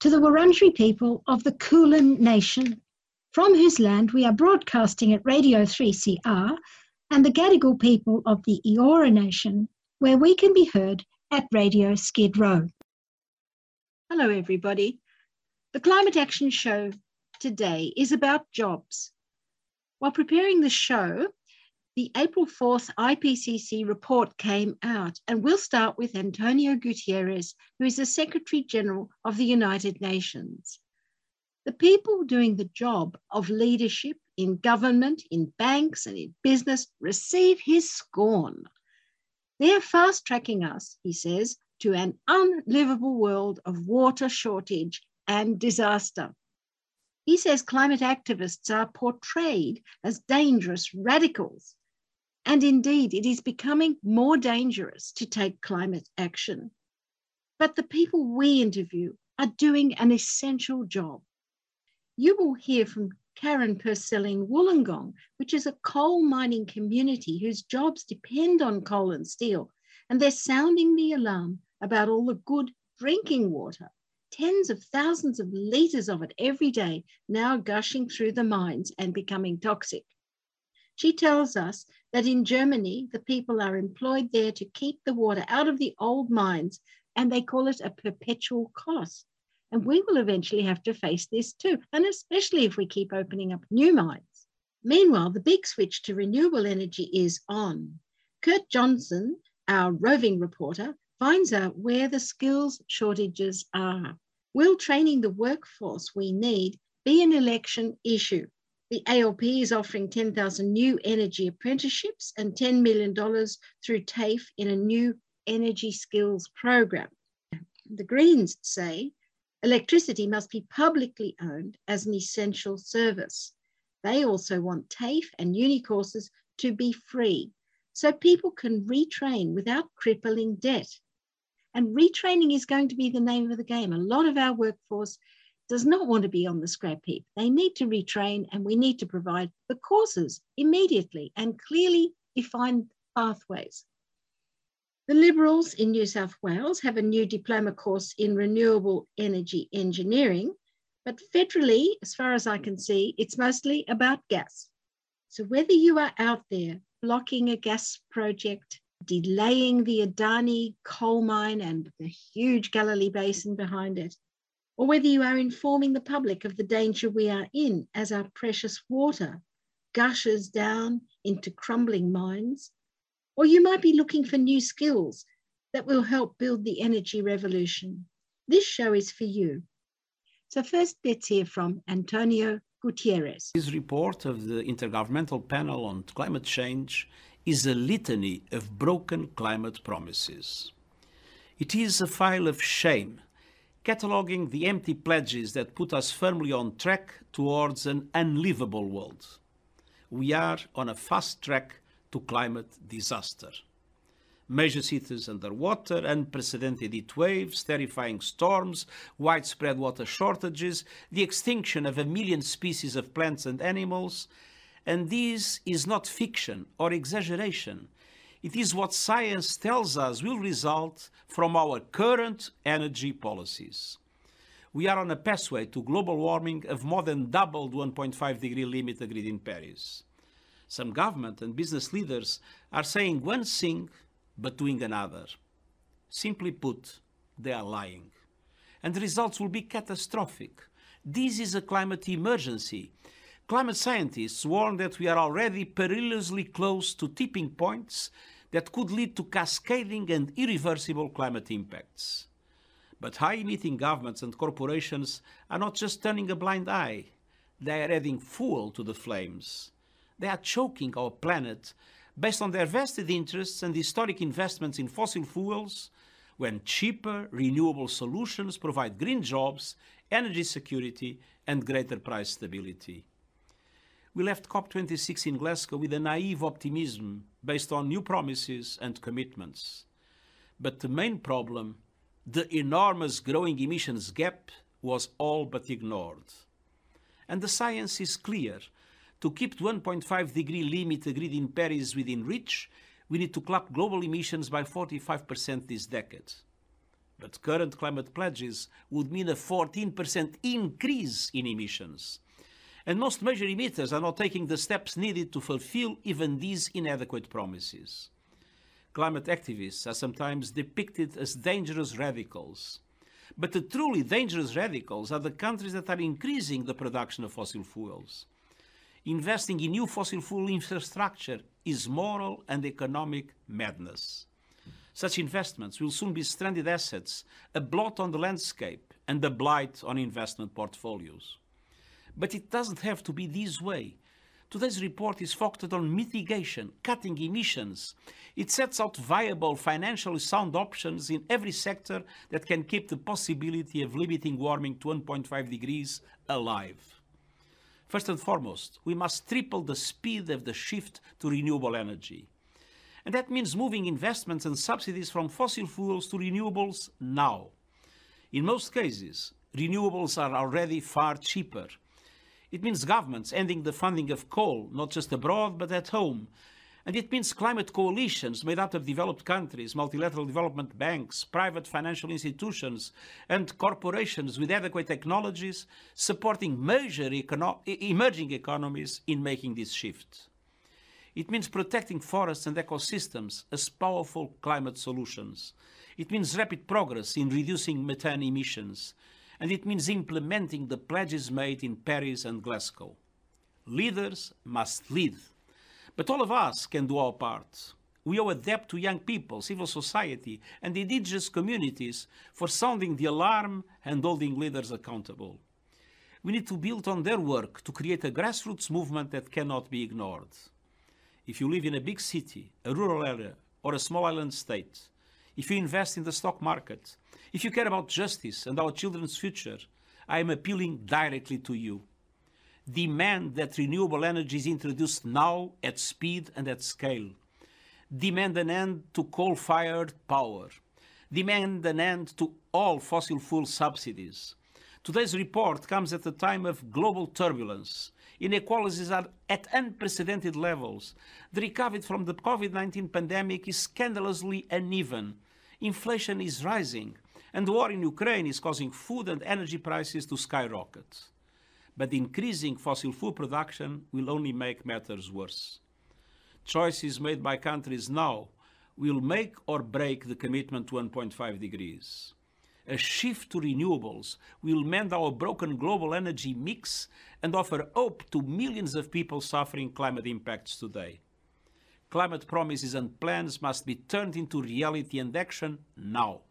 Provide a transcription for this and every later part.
to the Wurundjeri people of the Kulin Nation, from whose land we are broadcasting at Radio 3CR, and the Gadigal people of the Eora Nation, where we can be heard at Radio Skid Row. Hello, everybody. The Climate Action Show today is about jobs. While preparing the show, the April 4th IPCC report came out, and we'll start with Antonio Guterres, who is the Secretary General of the United Nations. The people doing the job of leadership in government, in banks, and in business receive his scorn. They're fast tracking us, he says, to an unlivable world of water shortage and disaster. He says climate activists are portrayed as dangerous radicals and indeed, it is becoming more dangerous to take climate action. But the people we interview are doing an essential job. You will hear from Karen Purcell in Wollongong, which is a coal mining community whose jobs depend on coal and steel, and they're sounding the alarm about all the good drinking water, tens of thousands of litres of it every day, now gushing through the mines and becoming toxic. She tells us that in Germany, the people are employed there to keep the water out of the old mines, and they call it a perpetual cost. And we will eventually have to face this too, and especially if we keep opening up new mines. Meanwhile, the big switch to renewable energy is on. Kurt Johnson, our roving reporter, finds out where the skills shortages are. Will training the workforce we need be an election issue? The ALP is offering 10,000 new energy apprenticeships and $10 million through TAFE in a new energy skills program. The Greens say electricity must be publicly owned as an essential service. They also want TAFE and uni courses to be free so people can retrain without crippling debt. And retraining is going to be the name of the game. A lot of our workforce does not want to be on the scrap heap. They need to retrain, and we need to provide the courses immediately and clearly defined pathways. The Liberals in New South Wales have a new diploma course in renewable energy engineering, but federally, as far as I can see, it's mostly about gas. So whether you are out there blocking a gas project, delaying the Adani coal mine and the huge Galilee Basin behind it, or whether you are informing the public of the danger we are in as our precious water gushes down into crumbling mines, or you might be looking for new skills that will help build the energy revolution. This show is for you. So, first, let's hear from Antonio Guterres. His report of the Intergovernmental Panel on Climate Change is a litany of broken climate promises. It is a file of shame cataloguing the empty pledges that put us firmly on track towards an unlivable world. We are on a fast track to climate disaster. Major cities underwater, unprecedented heat waves, terrifying storms, widespread water shortages, the extinction of a million species of plants and animals. And this is not fiction or exaggeration. It is what science tells us will result from our current energy policies. We are on a pathway to global warming of more than double the 1.5 degree limit agreed in Paris. Some government and business leaders are saying one thing but doing another. Simply put, they are lying. And the results will be catastrophic. This is a climate emergency. Climate scientists warn that we are already perilously close to tipping points that could lead to cascading and irreversible climate impacts. But high emitting governments and corporations are not just turning a blind eye, they are adding fuel to the flames. They are choking our planet based on their vested interests and historic investments in fossil fuels, when cheaper renewable solutions provide green jobs, energy security, and greater price stability. We left COP26 in Glasgow with a naive optimism based on new promises and commitments. But the main problem, the enormous growing emissions gap, was all but ignored. And the science is clear. To keep the 1.5 degree limit agreed in Paris within reach, we need to cut global emissions by 45% this decade. But current climate pledges would mean a 14% increase in emissions. And most major emitters are not taking the steps needed to fulfill even these inadequate promises. Climate activists are sometimes depicted as dangerous radicals. But the truly dangerous radicals are the countries that are increasing the production of fossil fuels. Investing in new fossil fuel infrastructure is moral and economic madness. Such investments will soon be stranded assets, a blot on the landscape, and a blight on investment portfolios. But it doesn't have to be this way. Today's report is focused on mitigation, cutting emissions. It sets out viable, financially sound options in every sector that can keep the possibility of limiting warming to 1.5 degrees alive. First and foremost, we must triple the speed of the shift to renewable energy. And that means moving investments and subsidies from fossil fuels to renewables now. In most cases, renewables are already far cheaper. It means governments ending the funding of coal, not just abroad, but at home, and it means climate coalitions made up of developed countries, multilateral development banks, private financial institutions, and corporations with adequate technologies supporting major econo- emerging economies in making this shift. It means protecting forests and ecosystems as powerful climate solutions. It means rapid progress in reducing methane emissions. And it means implementing the pledges made in Paris and Glasgow. Leaders must lead but all of us can do our part. We owe a debt to young people, civil society, and indigenous communities for sounding the alarm and holding leaders accountable. We need to build on their work to create a grassroots movement that cannot be ignored. If you live in a big city, a rural area, or a small island state, if you invest in the stock market, if you care about justice and our children's future, I am appealing directly to you demand that renewable energy is introduced now at speed and at scale. Demand an end to coal fired power. Demand an end to all fossil fuel subsidies. Today's report comes at a time of global turbulence. Inequalities are at unprecedented levels. The recovery from the COVID 19 pandemic is scandalously uneven. Inflation is rising, and the war in Ukraine is causing food and energy prices to skyrocket but increasing fossil fuel production will only make matters worse. Choices made by countries now will make or break the commitment to 1.5 degrees. A shift to renewables will mend our broken global energy mix and offer hope to millions of people suffering climate impacts today. Climate promises and plans must be turned into reality and action now.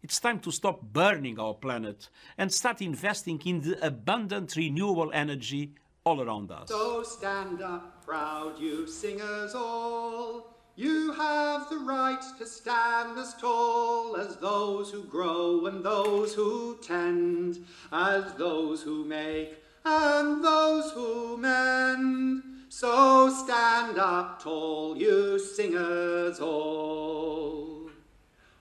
It's time to stop burning our planet and start investing in the abundant renewable energy all around us. So stand up, proud you singers all. You have the right to stand as tall as those who grow and those who tend, as those who make and those who mend. So stand up tall, you singers all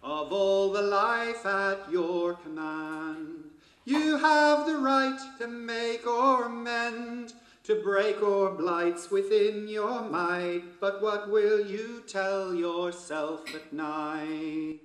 of all the life at your command. You have the right to make or mend, to break or blights within your might, but what will you tell yourself at night?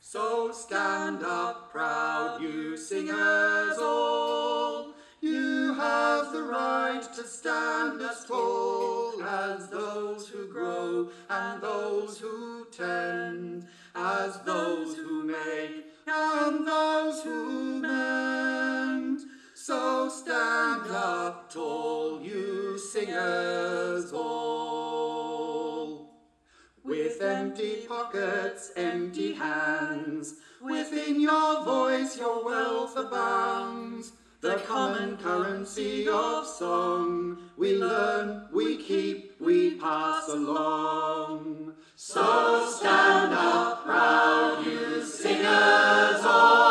So stand up proud, you singers all. You have the right to stand as tall as those who grow and those who tend as those who make and those who mend. So stand up tall, you singers all. With empty pockets, empty hands, within your voice your wealth abounds. The common currency of song, we learn, we keep, we pass along. So stand up proud, you singers all.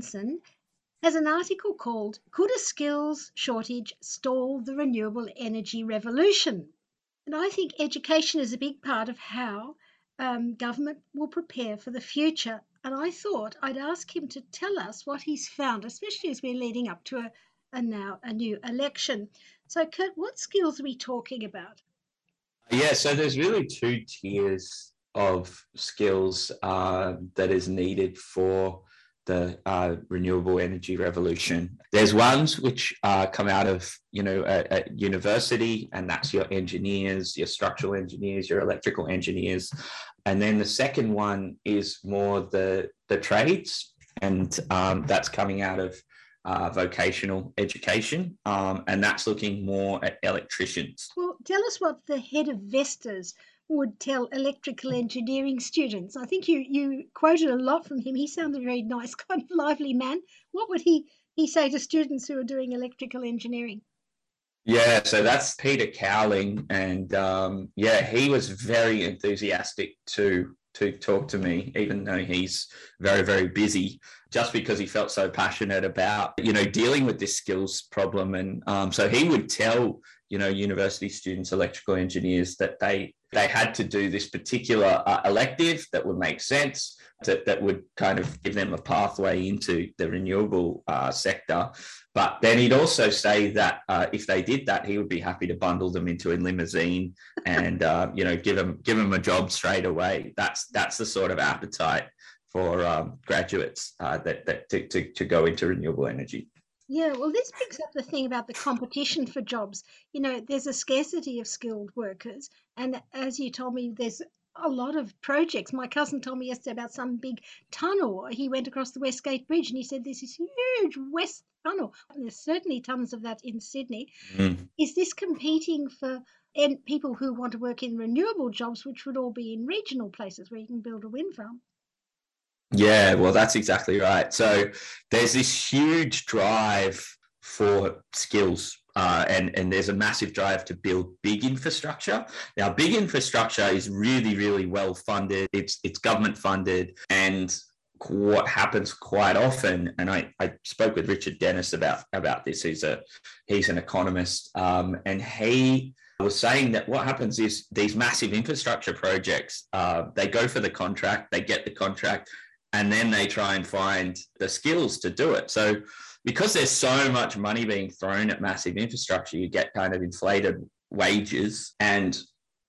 Johnson has an article called Could a Skills Shortage Stall the Renewable Energy Revolution? And I think education is a big part of how um, government will prepare for the future. And I thought I'd ask him to tell us what he's found, especially as we're leading up to a, a now a new election. So, Kurt, what skills are we talking about? Yeah, so there's really two tiers of skills uh, that is needed for the uh, renewable energy revolution. There's ones which uh, come out of you know at, at, university, and that's your engineers, your structural engineers, your electrical engineers, and then the second one is more the the trades, and um, that's coming out of uh, vocational education, um, and that's looking more at electricians. Well, tell us what the head of Vestas would tell electrical engineering students. I think you you quoted a lot from him. He sounded a very nice, kind of lively man. What would he he say to students who are doing electrical engineering? Yeah, so that's Peter Cowling, and um, yeah, he was very enthusiastic to to talk to me, even though he's very very busy, just because he felt so passionate about you know dealing with this skills problem, and um, so he would tell you know university students, electrical engineers, that they they had to do this particular uh, elective that would make sense, to, that would kind of give them a pathway into the renewable uh, sector. But then he'd also say that uh, if they did that, he would be happy to bundle them into a limousine and uh, you know give them give them a job straight away. That's that's the sort of appetite for um, graduates uh, that, that to, to, to go into renewable energy. Yeah, well, this picks up the thing about the competition for jobs. You know, there's a scarcity of skilled workers. And as you told me, there's a lot of projects. My cousin told me yesterday about some big tunnel. He went across the Westgate Bridge and he said this is huge West Tunnel. And there's certainly tons of that in Sydney. Mm. Is this competing for people who want to work in renewable jobs, which would all be in regional places where you can build a wind farm? Yeah, well, that's exactly right. So there's this huge drive for skills. Uh, and, and there's a massive drive to build big infrastructure. Now, big infrastructure is really, really well funded. It's it's government funded, and what happens quite often, and I, I spoke with Richard Denniss about about this. He's a he's an economist, um, and he was saying that what happens is these massive infrastructure projects, uh, they go for the contract, they get the contract, and then they try and find the skills to do it. So because there's so much money being thrown at massive infrastructure, you get kind of inflated wages and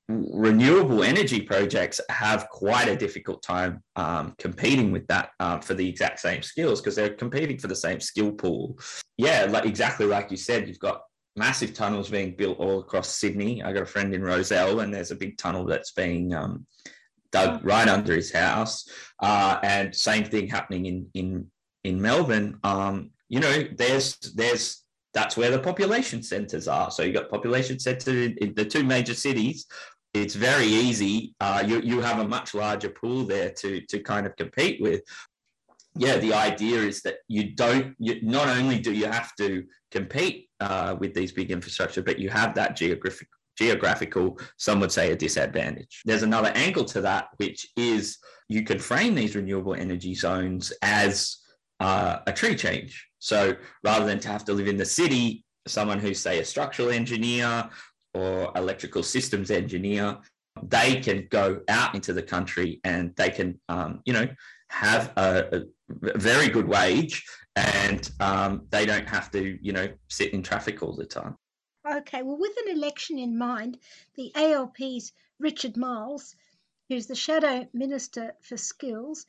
renewable energy projects have quite a difficult time um, competing with that uh, for the exact same skills because they're competing for the same skill pool. Yeah, like exactly like you said, you've got massive tunnels being built all across Sydney. I got a friend in Rozelle, and there's a big tunnel that's being um, dug right under his house. Uh, and same thing happening in in in Melbourne. Um, you know, there's there's that's where the population centres are. So you got population centre in the two major cities. It's very easy. Uh, you you have a much larger pool there to to kind of compete with. Yeah, the idea is that you don't. You, not only do you have to compete uh, with these big infrastructure, but you have that geographic geographical, some would say a disadvantage. There's another angle to that, which is you could frame these renewable energy zones as uh, a tree change. So rather than to have to live in the city, someone who's, say, a structural engineer or electrical systems engineer, they can go out into the country and they can, um, you know, have a, a, very good wage and um, they don't have to, you know, sit in traffic all the time. Okay, well, with an election in mind, the ALP's Richard Marles, who's the Shadow Minister for Skills,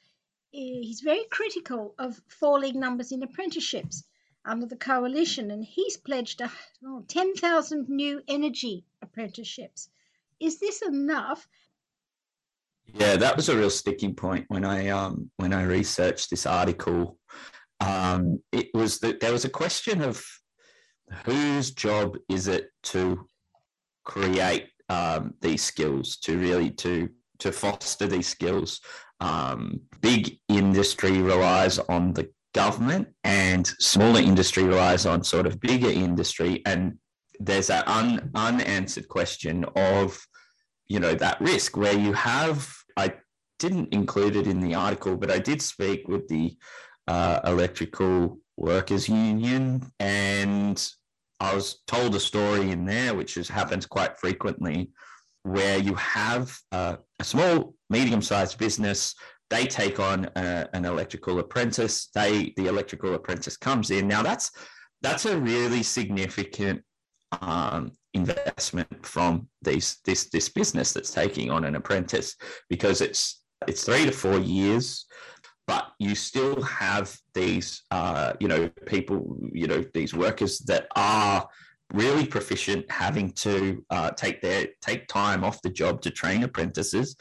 he's very critical of falling numbers in apprenticeships under the coalition, and he's pledged oh, 10,000 new energy apprenticeships. Is this enough? Yeah, that was a real sticking point when I um, when I researched this article. Um, it was that there was a question of whose job is it to create um, these skills to really to to foster these skills? Um, big industry relies on the government and smaller industry relies on sort of bigger industry. And there's that un, unanswered question of you know that risk where you have i didn't include it in the article but i did speak with the uh, electrical workers union, and I was told a story in there, which has happens quite frequently, where you have uh, a small, medium-sized business. They take on a, an electrical apprentice. They the electrical apprentice comes in. Now that's that's a really significant um, investment from these this this business that's taking on an apprentice because it's it's three to four years but you still have these uh, you know people you know these workers that are really proficient having to uh, take their take time off the job to train apprentices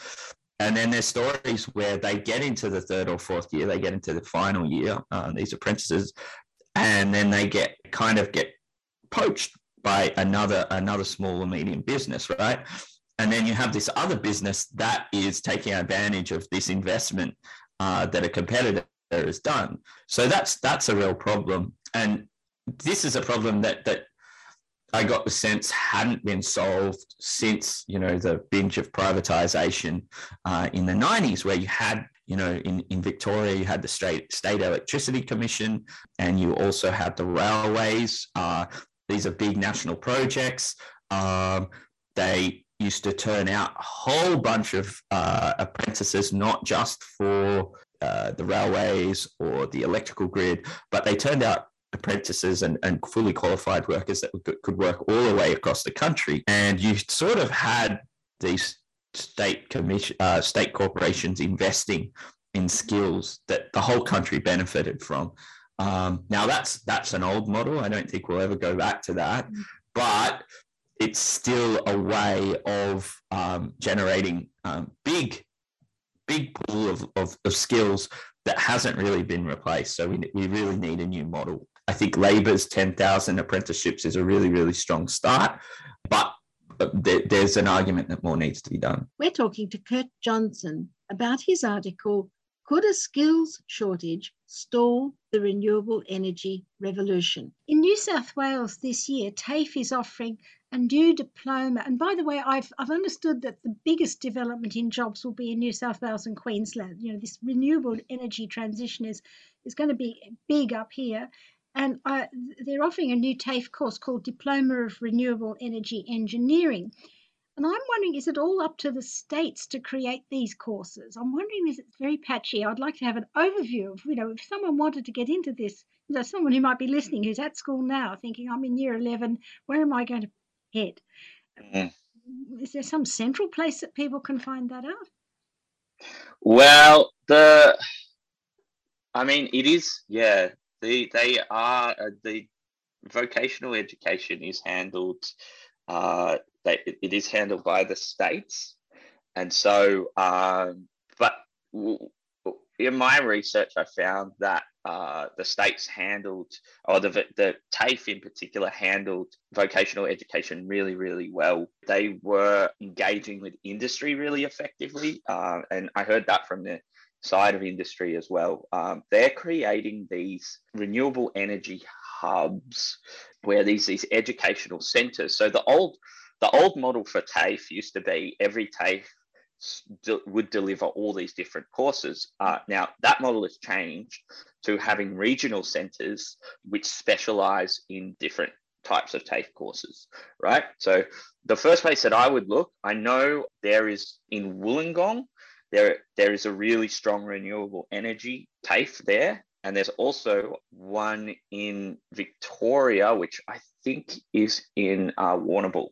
and then there's stories where they get into the third or fourth year they get into the final year uh, these apprentices and then they get kind of get poached by another another small or medium business, right? And then you have this other business that is taking advantage of this investment uh, that a competitor has done. So that's that's a real problem, and this is a problem that that I got the sense hadn't been solved since you know the binge of privatization uh, in the 90s, where you had you know in, in Victoria you had the state state electricity commission, and you also had the railways. Uh, these are big national projects. Um, they used to turn out a whole bunch of uh, apprentices, not just for uh, the railways or the electrical grid, but they turned out apprentices and, and fully qualified workers that could work all the way across the country. And you sort of had these state commission, uh, state corporations investing in skills that the whole country benefited from. Um, now that's that's an old model. I don't think we'll ever go back to that, mm. but it's still a way of um, generating um, big, big pool of, of, of, skills that hasn't really been replaced. So we, we really need a new model. I think Labor's 10,000 apprenticeships is a really, really strong start, but there's an argument that more needs to be done. We're talking to Kurt Johnson about his article, Could a Skills Shortage stall the renewable energy revolution. In New South Wales this year, TAFE is offering a new diploma. And by the way, I've, I've understood that the biggest development in jobs will be in New South Wales and Queensland. You know, this renewable energy transition is, is going to be big up here. And uh, they're offering a new TAFE course called Diploma of Renewable Energy Engineering. And I'm wondering, is it all up to the states to create these courses? I'm wondering, is it very patchy? I'd like to have an overview of, you know, if someone wanted to get into this, you know, someone who might be listening who's at school now thinking, I'm in year 11, where am I going to head? Mm. Is there some central place that people can find that out? Well, the, I mean, it is, yeah, the, they are, uh, the vocational education is handled uh, that it is handled by the states. And so, um, but in my research, I found that uh, the states handled, or the, the TAFE in particular, handled vocational education really, really well. They were engaging with industry really effectively. Uh, and I heard that from the side of industry as well. Um, they're creating these renewable energy hubs where these, these educational centers. So the old the old model for TAFE used to be every TAFE would deliver all these different courses. Uh, now, that model has changed to having regional centres which specialise in different types of TAFE courses, right? So, the first place that I would look, I know there is in Wollongong, there, there is a really strong renewable energy TAFE there. And there's also one in Victoria, which I think is in uh, Warrnambool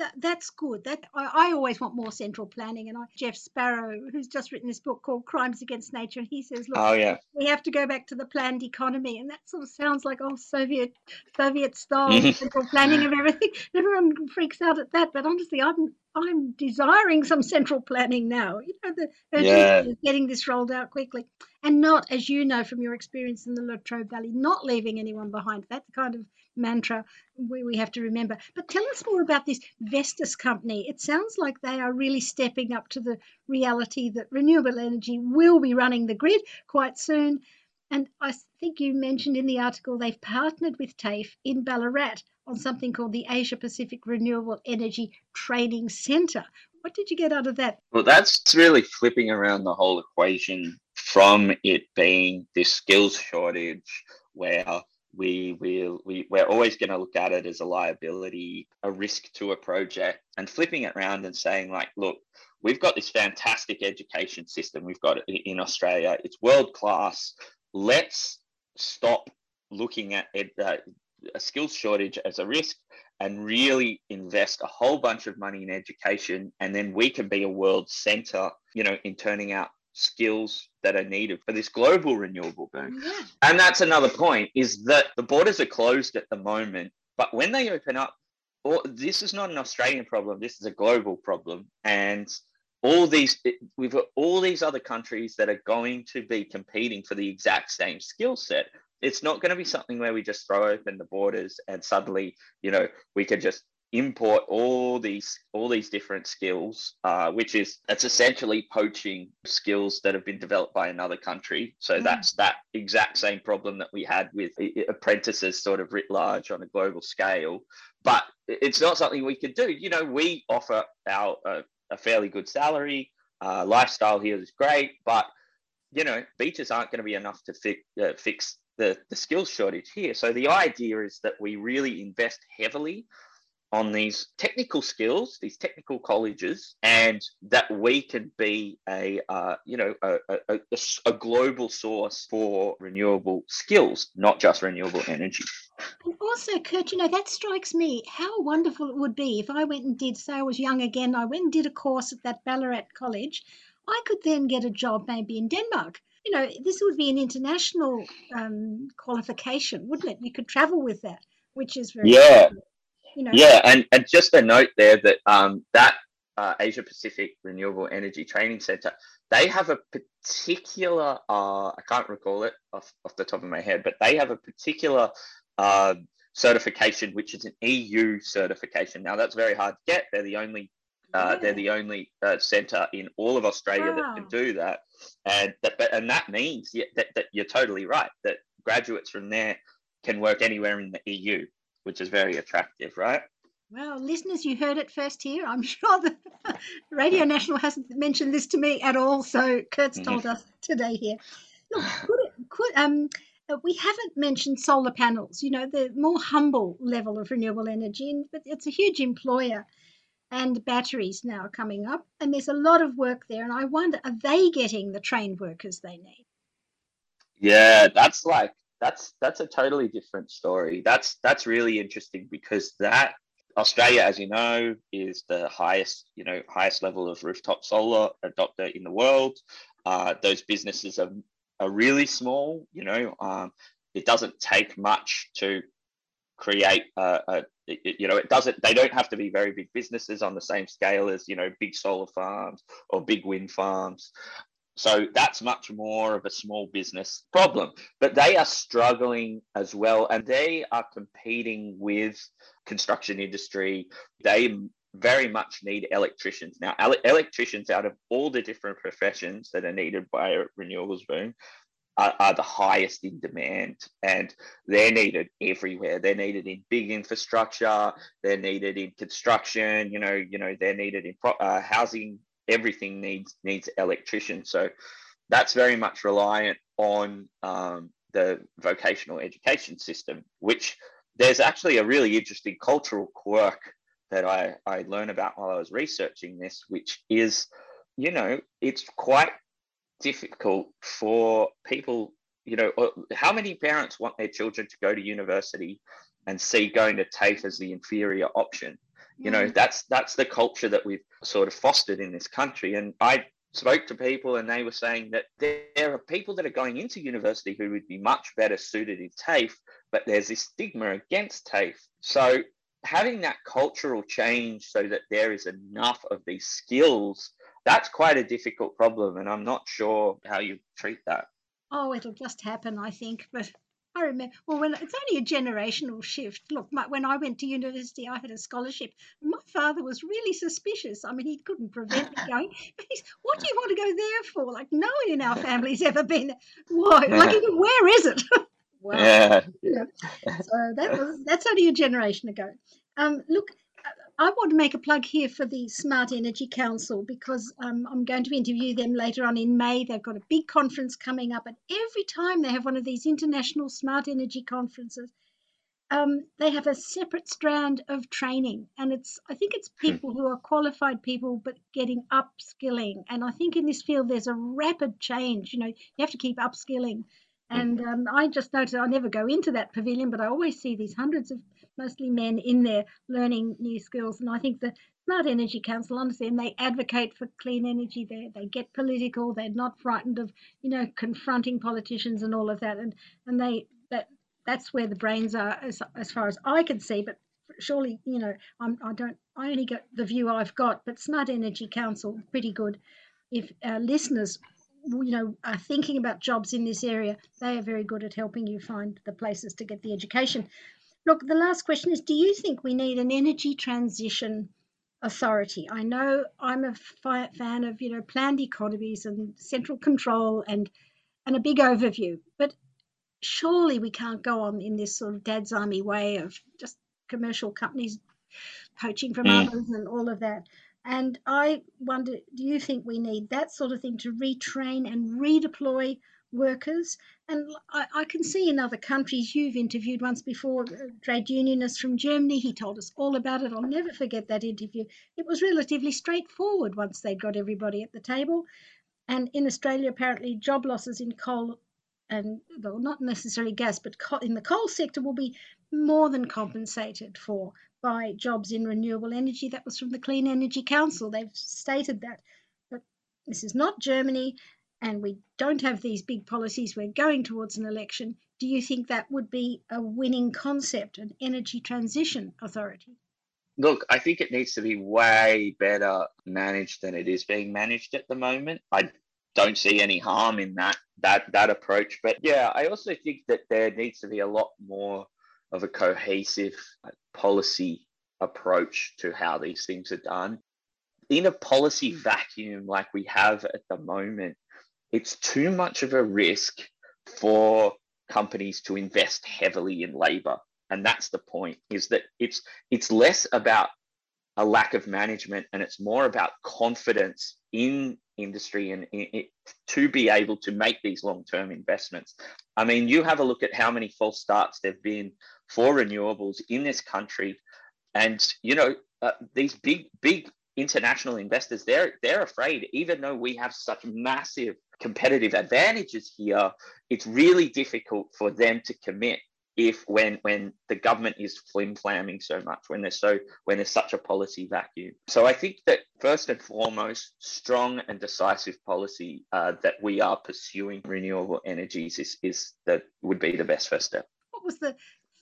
that, that's good. That I, I, always want more central planning. And I, Jeff Sparrow, who's just written this book called Crimes Against Nature, and he says, look, oh, yeah. we have to go back to the planned economy, and that sort of sounds like oh Soviet Soviet style mm-hmm. central planning of everything. Everyone freaks out at that, but honestly, I'm I'm desiring some central planning now. You know, the yeah. getting this rolled out quickly, and not, as you know from your experience in the Latrobe Valley, not leaving anyone behind. That's the kind of mantra we, we have to remember. But tell us more about this Vestas company. It sounds like they are really stepping up to the reality that renewable energy will be running the grid quite soon. And I think you mentioned in the article they've partnered with TAFE in Ballarat on something called the Asia Pacific Renewable Energy Training Centre. What did you get out of that? Well, that's really flipping around the whole equation from it being this skills shortage where we will we, we're always going to look at it as a liability a risk to a project and flipping it around and saying like look we've got this fantastic education system we've got in australia. It's world class let's stop looking at it, uh, a skills shortage as a risk and really invest a whole bunch of money in education and then we can be a world center you know in turning out skills that are needed for this global renewable. Boom Yeah. and that's another point is that the borders are closed at the moment but when they open up or this is not an australian problem this is a global problem. And all these we've got all these other countries that are going to be competing for the exact same skill set. It's not going to be something where we just throw open the borders and suddenly you know we could just import all these all these different skills uh, which is it's essentially poaching skills that have been developed by another country so Mm. that's that exact same problem that we had with apprentices sort of writ large on a global scale but it's not something we could do you know we offer our uh, a fairly good salary uh, lifestyle here is great but you know beaches aren't going to be enough to fi- uh, fix the, the skills shortage here. So the idea is that we really invest heavily on these technical skills, these technical colleges, and that we can be a uh, you know a, a, a, a global source for renewable skills, not just renewable energy. And also, Kurt, you know, that strikes me how wonderful it would be if I went and did, say, I was young again, I went and did a course at that Ballarat college. I could then get a job maybe in Denmark. You know, this would be an international um, qualification, wouldn't it? You could travel with that, which is very, Yeah. You know, Yeah, and, and just a note there that um, that uh, Asia Pacific Renewable Energy Training Center, they have a particular, uh, I can't recall it off, off the top of my head, but they have a particular uh, certification, which is an EU certification. Now, that's very hard to get. They're the only uh, they're the only uh, centre in all of Australia that can do that, and that but, and that means yeah, that, that you're totally right that graduates from there can work anywhere in the EU, which is very attractive, right? Well, listeners, you heard it first here. I'm sure that Radio National hasn't mentioned this to me at all, so Kurt's Mhm. told us today here. Look, could, could um, uh, we haven't mentioned solar panels. You know, the more humble level of renewable energy, and- but it's a huge employer. And batteries now are coming up, and there's a lot of work there. And I wonder, are they getting the trained workers they need? Yeah, that's like that's that's a totally different story. That's that's really interesting because that Australia, as you know, is the highest you know highest level of rooftop solar adopter in the world. Uh, those businesses are are really small. You know, um, it doesn't take much to create a, a you know it doesn't they don't have to be very big businesses on the same scale as you know big solar farms or big wind farms so that's much more of a small business problem. But they are struggling as well and they are competing with construction industry. They very much need electricians. Now ele- electricians out of all the different professions that are needed by a renewables boom are, are the highest in demand and they're needed everywhere. They're needed in big infrastructure. They're needed in construction. You know you know they're needed in pro- uh, housing everything needs needs electricians so that's very much reliant on um, the vocational education system which there's actually a really interesting cultural quirk that I, I learned about while I was researching this, which is, you know, it's quite difficult for people, you know, how many parents want their children to go to university and see going to TAFE as the inferior option? You know, Mm. that's that's the culture that we've sort of fostered in this country. And I spoke to people and they were saying that there, are people that are going into university who would be much better suited in TAFE, but there's this stigma against TAFE. So having that cultural change so that there is enough of these skills, that's quite a difficult problem. And I'm not sure how you treat that. Oh, it'll just happen, I think. But I remember, well, when it's only a generational shift. Look, my, when I went to university, I had a scholarship. My father was really suspicious. I mean, he couldn't prevent me going. But he's, what do you want to go there for? Like, no one in our family's ever been. there. Why? Like, even where is it? wow. Yeah. So that was that's only a generation ago. Um, look, I want to make a plug here for the Smart Energy Council because um, I'm going to interview them later on in May. They've got a big conference coming up, and every time they have one of these international smart energy conferences, um, they have a separate strand of training, and it's I think it's Hmm. people who are qualified people, but getting upskilling. And I think in this field there's a rapid change. You know, you have to keep upskilling. And um, I just noticed I never go into that pavilion, but I always see these hundreds of mostly men in there learning new skills. And I think the Smart Energy Council understand they advocate for clean energy. there. they get political. They're not frightened of you know confronting politicians and all of that. And and they that that's where the brains are as, as far as I can see. But surely you know I'm, I don't I only get the view I've got. But Smart Energy Council pretty good. If our listeners you know are thinking about jobs in this area, they are very good at helping you find the places to get the education. Look, the last question is: Do you think we need an energy transition authority? I know I'm a fan of you know planned economies and central control and and a big overview, but surely we can't go on in this sort of dad's army way of just commercial companies poaching from Mm. others and all of that. And I wonder, do you think we need that sort of thing to retrain and redeploy workers? And I, I can see in other countries, you've interviewed once before, a trade unionist from Germany. He told us all about it. I'll never forget that interview. It was relatively straightforward once they'd got everybody at the table. And in Australia, apparently, job losses in coal and, well, not necessarily gas, but co- in the coal sector will be more than compensated for by jobs in renewable energy. That was from the Clean Energy Council. They've stated that. But this is not Germany, and we don't have these big policies. We're going towards an election. Do you think that would be a winning concept, an energy transition authority? Look, I think it needs to be way better managed than it is being managed at the moment. I don't see any harm in that that that approach, but yeah, I also think that there needs to be a lot more of a cohesive policy approach to how these things are done. In a policy vacuum like we have at the moment, it's too much of a risk for companies to invest heavily in labor. And that's the point is that it's it's less about a lack of management and it's more about confidence in industry and in, to be able to make these long-term investments. I mean you have a look at how many false starts there've been for renewables in this country. And you know uh, these big big international investors they're they're afraid even though we have such massive competitive advantages here it's really difficult for them to commit if when when the government is flim flamming so much when there's so when there's such a policy vacuum so i think that first and foremost strong and decisive policy uh, that we are pursuing renewable energies is is that would be the best first step What was the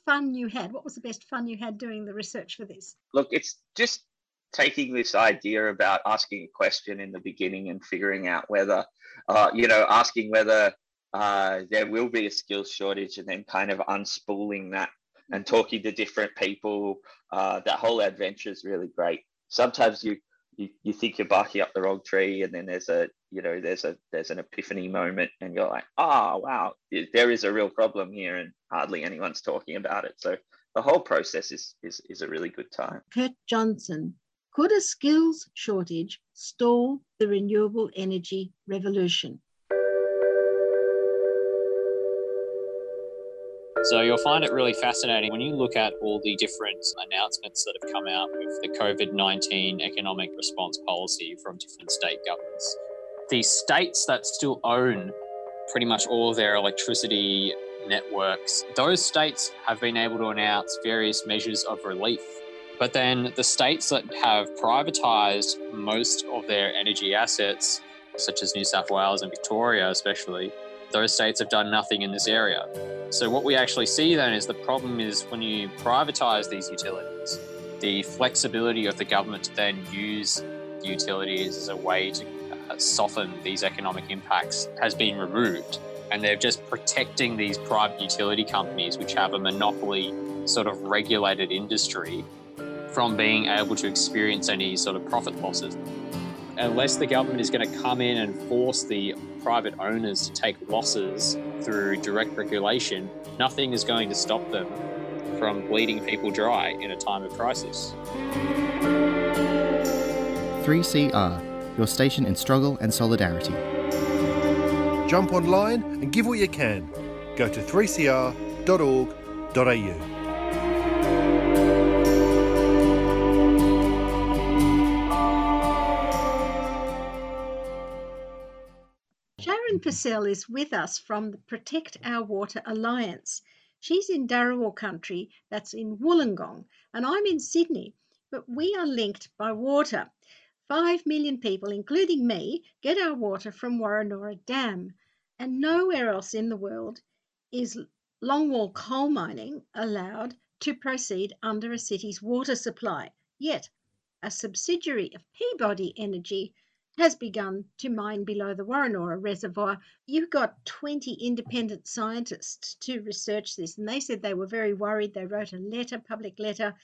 fun you had? What was the best fun you had doing the research for this? look it's just taking this idea about asking a question in the beginning and figuring out whether uh, you know asking whether uh, there will be a skills shortage and then kind of unspooling that and talking to different people uh, that whole adventure is really great sometimes you, you you think you're barking up the wrong tree and then there's a you know there's a there's an epiphany moment and you're like oh wow there is a real problem here and hardly anyone's talking about it so the whole process is is, is a really good time Kurt Johnson. Could a skills shortage stall the renewable energy revolution? So you'll find it really fascinating when you look at all the different announcements that have come out with the COVID 19 economic response policy from different state governments. The states that still own pretty much all of their electricity networks, those states have been able to announce various measures of relief. But then the states that have privatized most of their energy assets, such as New South Wales and Victoria, especially, those states have done nothing in this area. So what we actually see then is the problem is when you privatize these utilities, the flexibility of the government to then use utilities as a way to uh, soften these economic impacts has been removed. And they're just protecting these private utility companies, which have a monopoly sort of regulated industry, from being able to experience any sort of profit losses. Unless the government is going to come in and force the private owners to take losses through direct regulation, nothing is going to stop them from bleeding people dry in a time of crisis. 3CR, your station in struggle and solidarity. Jump online and give what you can. Go to 3cr.org.au. Purcell is with us from the Protect Our Water Alliance. She's in Dharawal country, that's in Wollongong, and I'm in Sydney, but we are linked by water. Five million people, including me, get our water from Woronora Dam, and nowhere else in the world is longwall coal mining allowed to proceed under a city's water supply. Yet, a subsidiary of Peabody Energy has begun to mine below the Woronora Reservoir. You've got 20 independent scientists to research this, and they said they were very worried. They wrote a letter, public letter.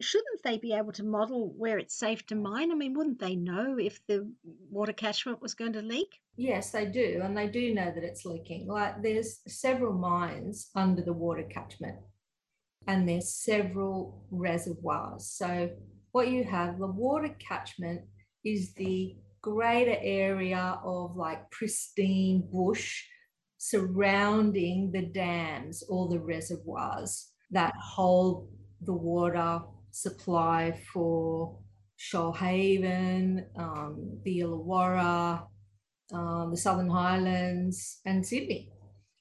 Shouldn't they be able to model where it's safe to mine? I mean, wouldn't they know if the water catchment was going to leak? Yes, they do, and they do know that it's leaking. Like there's several mines under the water catchment, and there's several reservoirs. So what you have, the water catchment is the greater area of like pristine bush surrounding the dams or the reservoirs that hold the water supply for Shoalhaven, um, the Illawarra, um, the Southern Highlands, and Sydney.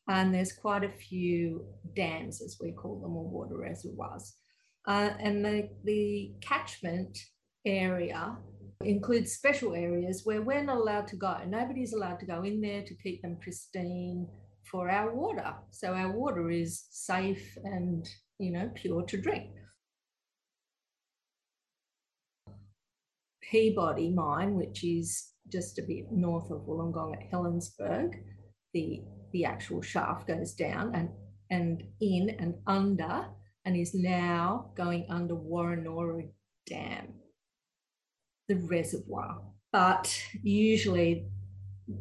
And there's quite a few dams, as we call them, or water reservoirs. Uh, and the, the catchment area includes special areas where we're not allowed to go. Nobody's allowed to go in there to keep them pristine for our water. So our water is safe and, you know, pure to drink. Peabody mine, which is just a bit north of Wollongong at Helensburgh, the, the actual shaft goes down and, and in and under and is now going under Woronora Dam the reservoir. But usually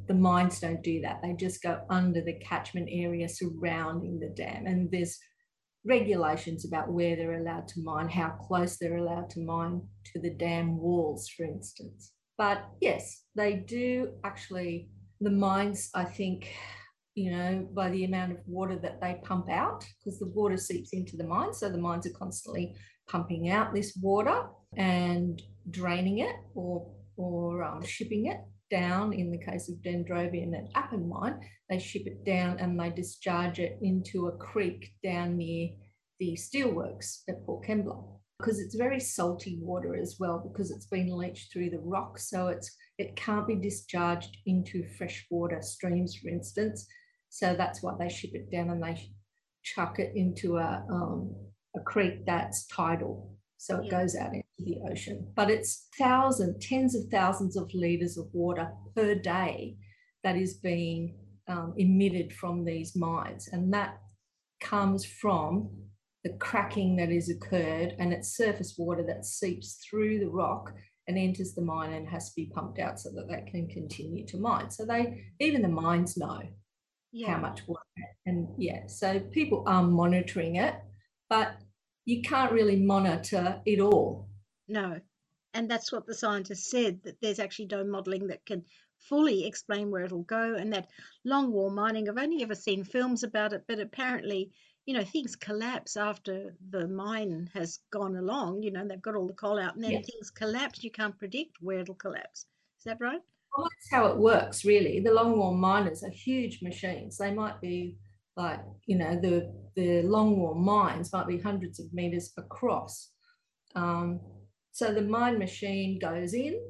the mines don't do that. They just go under the catchment area surrounding the dam. And there's regulations about where they're allowed to mine, how close they're allowed to mine to the dam walls, for instance. But yes, they do actually, the mines, I think, you know, by the amount of water that they pump out, because the water seeps into the mine. So the mines are constantly pumping out this water and draining it or, or um, shipping it down. In the case of Dendrobium and Appin mine, they ship it down and they discharge it into a creek down near the steelworks at Port Kembla because it's very salty water as well because it's been leached through the rock so it's it can't be discharged into freshwater streams for instance so that's why they ship it down and they chuck it into a um, a creek that's tidal so it yeah. goes out into the ocean. But it's thousands, tens of thousands of litres of water per day that is being um, emitted from these mines. And that comes from the cracking that has occurred and it's surface water that seeps through the rock and enters the mine and has to be pumped out so that they can continue to mine. So they even the mines know yeah. how much water and yeah, so people are monitoring it, but you can't really monitor it all. No. And that's what the scientists said that there's actually no modelling that can fully explain where it'll go. And that long wall mining, I've only ever seen films about it, but apparently, you know, things collapse after the mine has gone along. You know, they've got all the coal out and then things collapse. You can't predict where it'll collapse. Is that right? Well, that's how it works, really. The longwall miners are huge machines. They might be like you know the the longwall mines might be hundreds of meters across um, so the mine machine goes in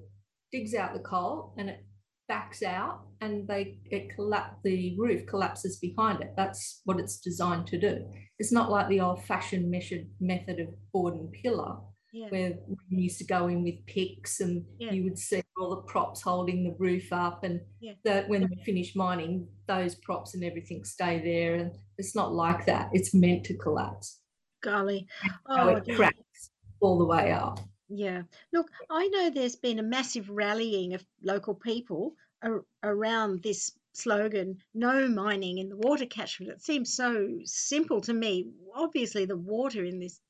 digs out the coal and it backs out and they it collapse the roof collapses behind it that's what it's designed to do it's not like the old fashioned method method of board and pillar yeah. where we used to go in with picks and yeah. you would see all the props holding the roof up and yeah. that when they finish mining those props and everything stay there and it's not like that it's meant to collapse golly oh it cracks all the way up yeah look i know there's been a massive rallying of local people ar- around this slogan, no mining in the water catchment. It seems so simple to me. Obviously, the water in this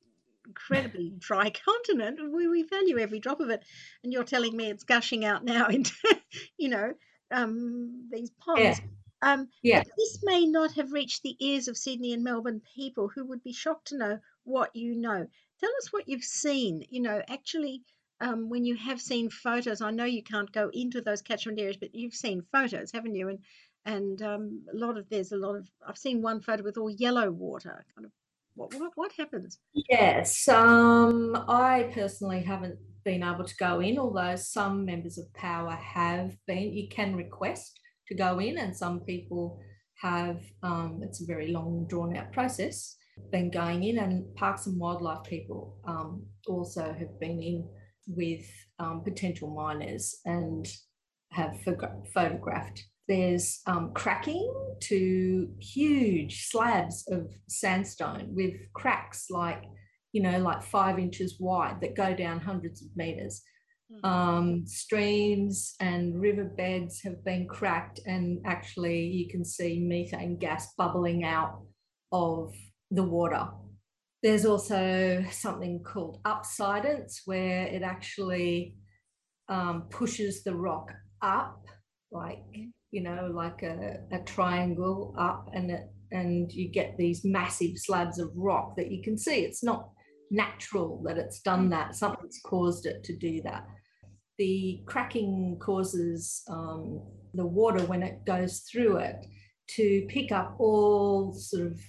incredibly dry continent, we, we value every drop of it. And you're telling me it's gushing out now into, you know, um, these ponds. Yeah. Um, Yeah. This may not have reached the ears of Sydney and Melbourne people who would be shocked to know what you know. Tell us what you've seen. You know, actually, um, when you have seen photos, I know you can't go into those catchment areas, but you've seen photos, haven't you? And and um, a lot of there's a lot of I've seen one photo with all yellow water. Kind of what what, what happens? Yes, um, I personally haven't been able to go in, although some members of power have been. You can request to go in, and some people have. Um, it's a very long, drawn out process. Been going in, and Parks and Wildlife people um, also have been in with um, potential miners and have photo- photographed. There's um, cracking to huge slabs of sandstone with cracks like, you know, like five inches wide that go down hundreds of meters. Um, streams and riverbeds have been cracked, and actually, you can see methane gas bubbling out of the water. There's also something called upsidence, where it actually um, pushes the rock up, like you know, like a, a triangle up, and it, and you get these massive slabs of rock that you can see. It's not natural that it's done that. Something's caused it to do that. The cracking causes um, the water when it goes through it to pick up all sort of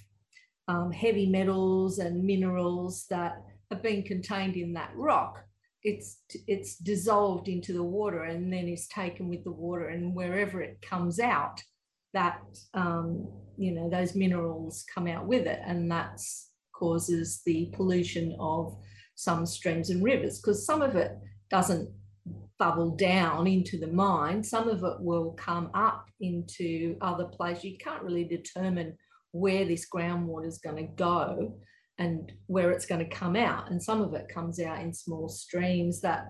um, heavy metals and minerals that have been contained in that rock. It's it's dissolved into the water and then is taken with the water, and wherever it comes out, that um, you know those minerals come out with it, and that's causes the pollution of some streams and rivers because some of it doesn't bubble down into the mine. Some of it will come up into other places. You can't really determine where this groundwater is going to go and where it's going to come out. And some of it comes out in small streams that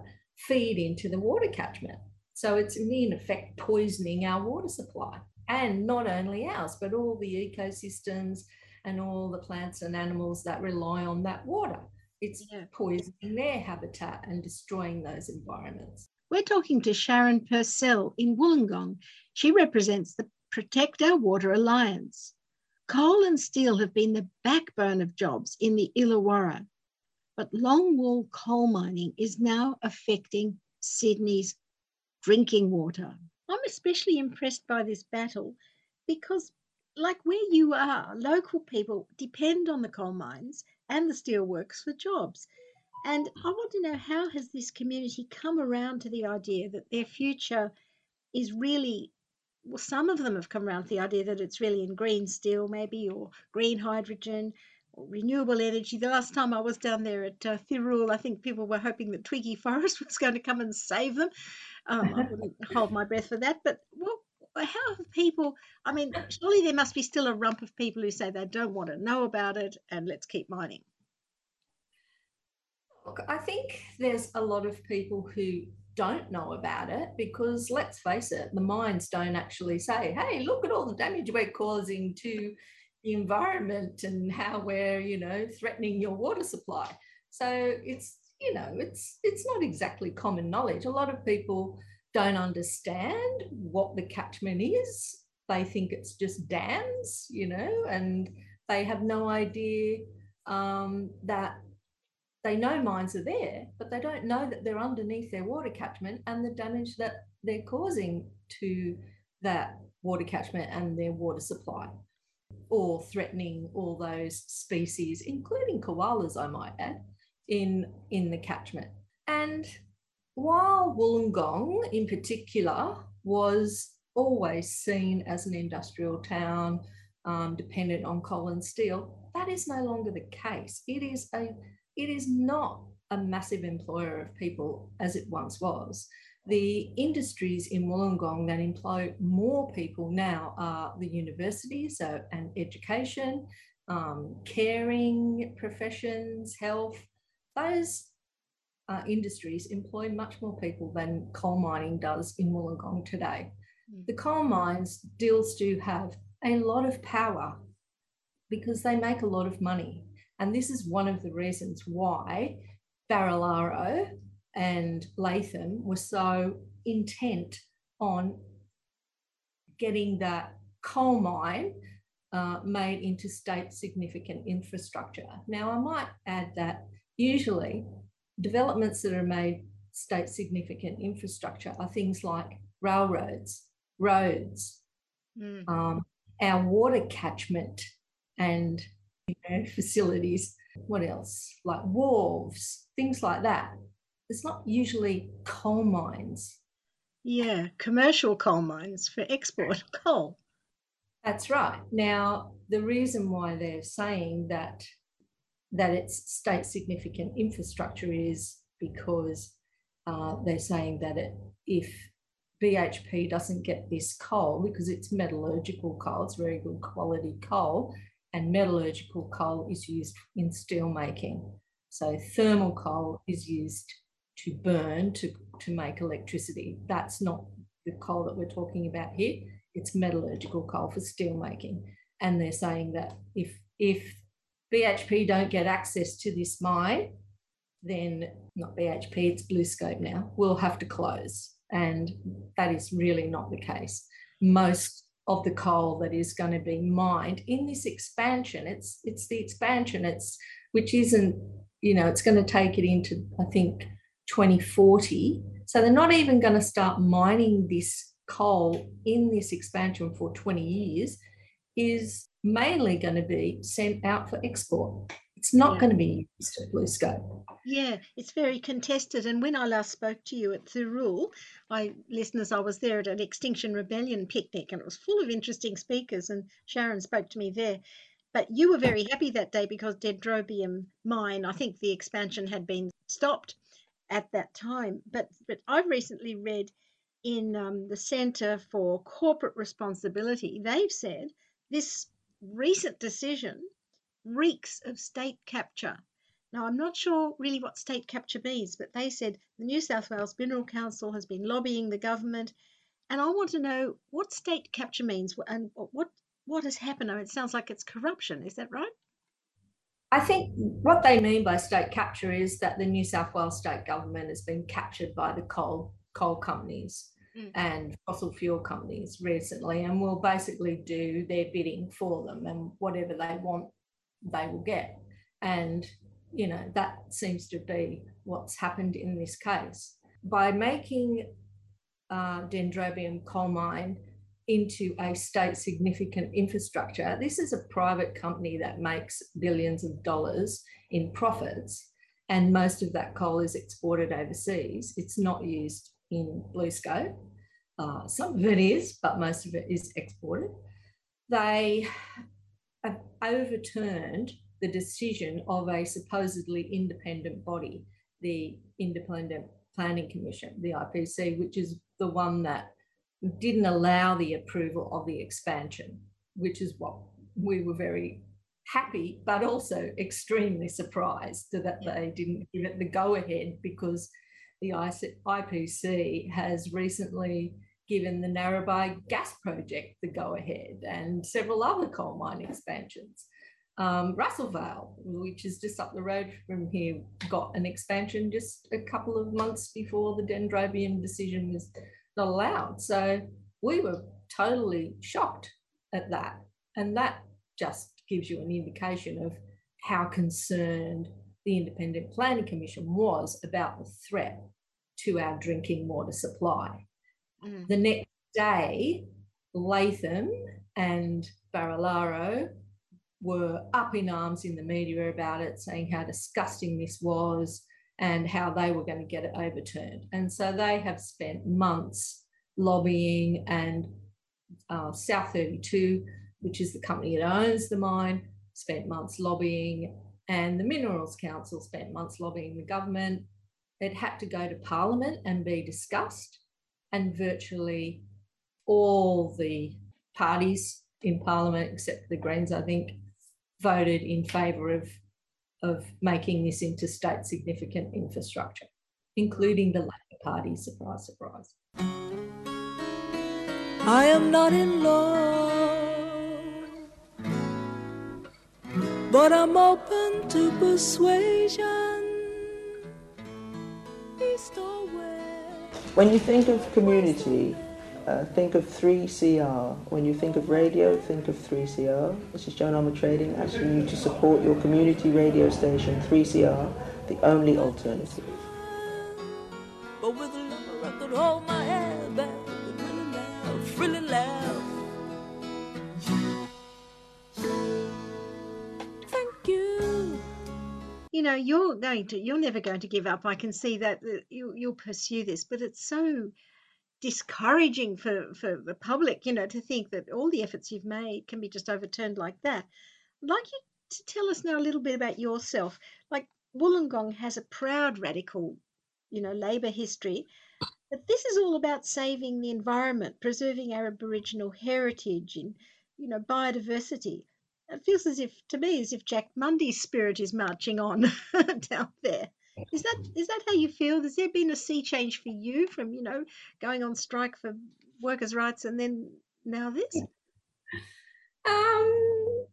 feed into the water catchment. So it's in effect poisoning our water supply. And not only ours, but all the ecosystems and all the plants and animals that rely on that water. It's poisoning their habitat and destroying those environments. We're talking to Sharon Purcell in Wollongong. She represents the Protect Our Water Alliance. Coal and steel have been the backbone of jobs in the Illawarra, but longwall coal mining is now affecting Sydney's drinking water. I'm especially impressed by this battle because, like where you are, local people depend on the coal mines and the steelworks for jobs. And I want to know how has this community come around to the idea that their future is really well, some of them have come around to the idea that it's really in green steel, maybe, or green hydrogen, or renewable energy. The last time I was down there at uh, Thirroul, I think people were hoping that Twiggy Forrest was going to come and save them. Um, I wouldn't hold my breath for that. But what, how have people? I mean, surely there must be still a rump of people who say they don't want to know about it, and let's keep mining. Look, I think there's a lot of people who don't know about it because let's face it, the mines don't actually say, hey, look at all the damage we're causing to the environment and how we're, you know, threatening your water supply. So it's, you know, it's it's not exactly common knowledge. A lot of people don't understand what the catchment is. They think it's just dams, you know, and they have no idea um, that they know mines are there, but they don't know that they're underneath their water catchment and the damage that they're causing to that water catchment and their water supply, or threatening all those species, including koalas, I might add, in, in the catchment. And while Wollongong in particular was always seen as an industrial town, um, dependent on coal and steel, that is no longer the case. It is a it is not a massive employer of people as it once was. The industries in Wollongong that employ more people now are the universities so, and education, um, caring professions, health. Those uh, industries employ much more people than coal mining does in Wollongong today. The coal mines still do have a lot of power because they make a lot of money. And this is one of the reasons why Barilaro and Latham were so intent on getting that coal mine uh, made into state significant infrastructure. Now, I might add that usually developments that are made state significant infrastructure are things like railroads, roads, mm. um, our water catchment and you know, facilities. What else? Like wharves, things like that. It's not usually coal mines. Yeah, commercial coal mines for export coal. That's right. Now, the reason why they're saying that that it's state significant infrastructure is because uh, they're saying that it, if BHP doesn't get this coal because it's metallurgical coal, it's very good quality coal, and metallurgical coal is used in steel making. So thermal coal is used to burn to, to make electricity. That's not the coal that we're talking about here. It's metallurgical coal for steel making. And they're saying that if if BHP don't get access to this mine, then not BHP, it's BlueScope now, will have to close. And that is really not the case. Most of the coal that is going to be mined in this expansion, it's it's the expansion, it's which isn't, you know, it's going to take it into, I think, 2040. So they're not even going to start mining this coal in this expansion for 20 years, is mainly going to be sent out for export. It's not yeah. going to be used at BlueScope. Yeah, it's very contested. And when I last spoke to you at Thirroul, I listeners, I was there at an Extinction Rebellion picnic, and it was full of interesting speakers. And Sharon spoke to me there. But you were very happy that day because Dendrobium mine, I think the expansion had been stopped at that time. But but I've recently read in um, the Centre for Corporate Responsibility, they've said this recent decision reeks of state capture. Now, I'm not sure really what state capture means, but they said the New South Wales Mineral Council has been lobbying the government, and I want to know what state capture means and what what has happened. I mean, it sounds like it's corruption. Is that right? I think what they mean by state capture is that the New South Wales state government has been captured by the coal coal companies mm. and fossil fuel companies recently, and will basically do their bidding for them, and whatever they want they will get. And, you know, that seems to be what's happened in this case. By making uh, Dendrobium coal mine into a state significant infrastructure, this is a private company that makes billions of dollars in profits. And most of that coal is exported overseas. It's not used in BlueScope. Uh, some of it is, but most of it is exported. They have overturned the decision of a supposedly independent body, the Independent Planning Commission, the IPC, which is the one that didn't allow the approval of the expansion, which is what we were very happy, but also extremely surprised that they didn't give it the go ahead because the IPC has recently given the Narrabri gas project the go ahead and several other coal mine expansions. Um, Russellvale, which is just up the road from here, got an expansion just a couple of months before the Dendrobium decision was not allowed. So we were totally shocked at that. And that just gives you an indication of how concerned the Independent Planning Commission was about the threat to our drinking water supply. Mm. The next day, Latham and Barilaro were up in arms in the media about it, saying how disgusting this was and how they were going to get it overturned. And so they have spent months lobbying, and uh, South 32, which is the company that owns the mine, spent months lobbying, and the Minerals Council spent months lobbying the government. It had to go to Parliament and be discussed and virtually all the parties in Parliament, except the Greens, I think, voted in favour of, of making this into state significant infrastructure, including the Labor Party. Surprise, surprise. I am not in love, but I'm open to persuasion. When you think of community, uh, think of 3CR. When you think of radio, think of 3CR. This is Joan Armour Trading asking you to support your community radio station, 3CR, the only alternative. Know, you're going to, you're never going to give up. I can see that you, you'll pursue this, but it's so discouraging for, for the public, you know, to think that all the efforts you've made can be just overturned like that. I'd like you to tell us now a little bit about yourself. Like Wollongong has a proud radical, you know, Labor history, but this is all about saving the environment, preserving our Aboriginal heritage and, you know, biodiversity. It feels as if, to me, as if Jack Mundey's spirit is marching on down there. Is that is that how you feel? Has there been a sea change for you from you know going on strike for workers' rights and then now this? Um,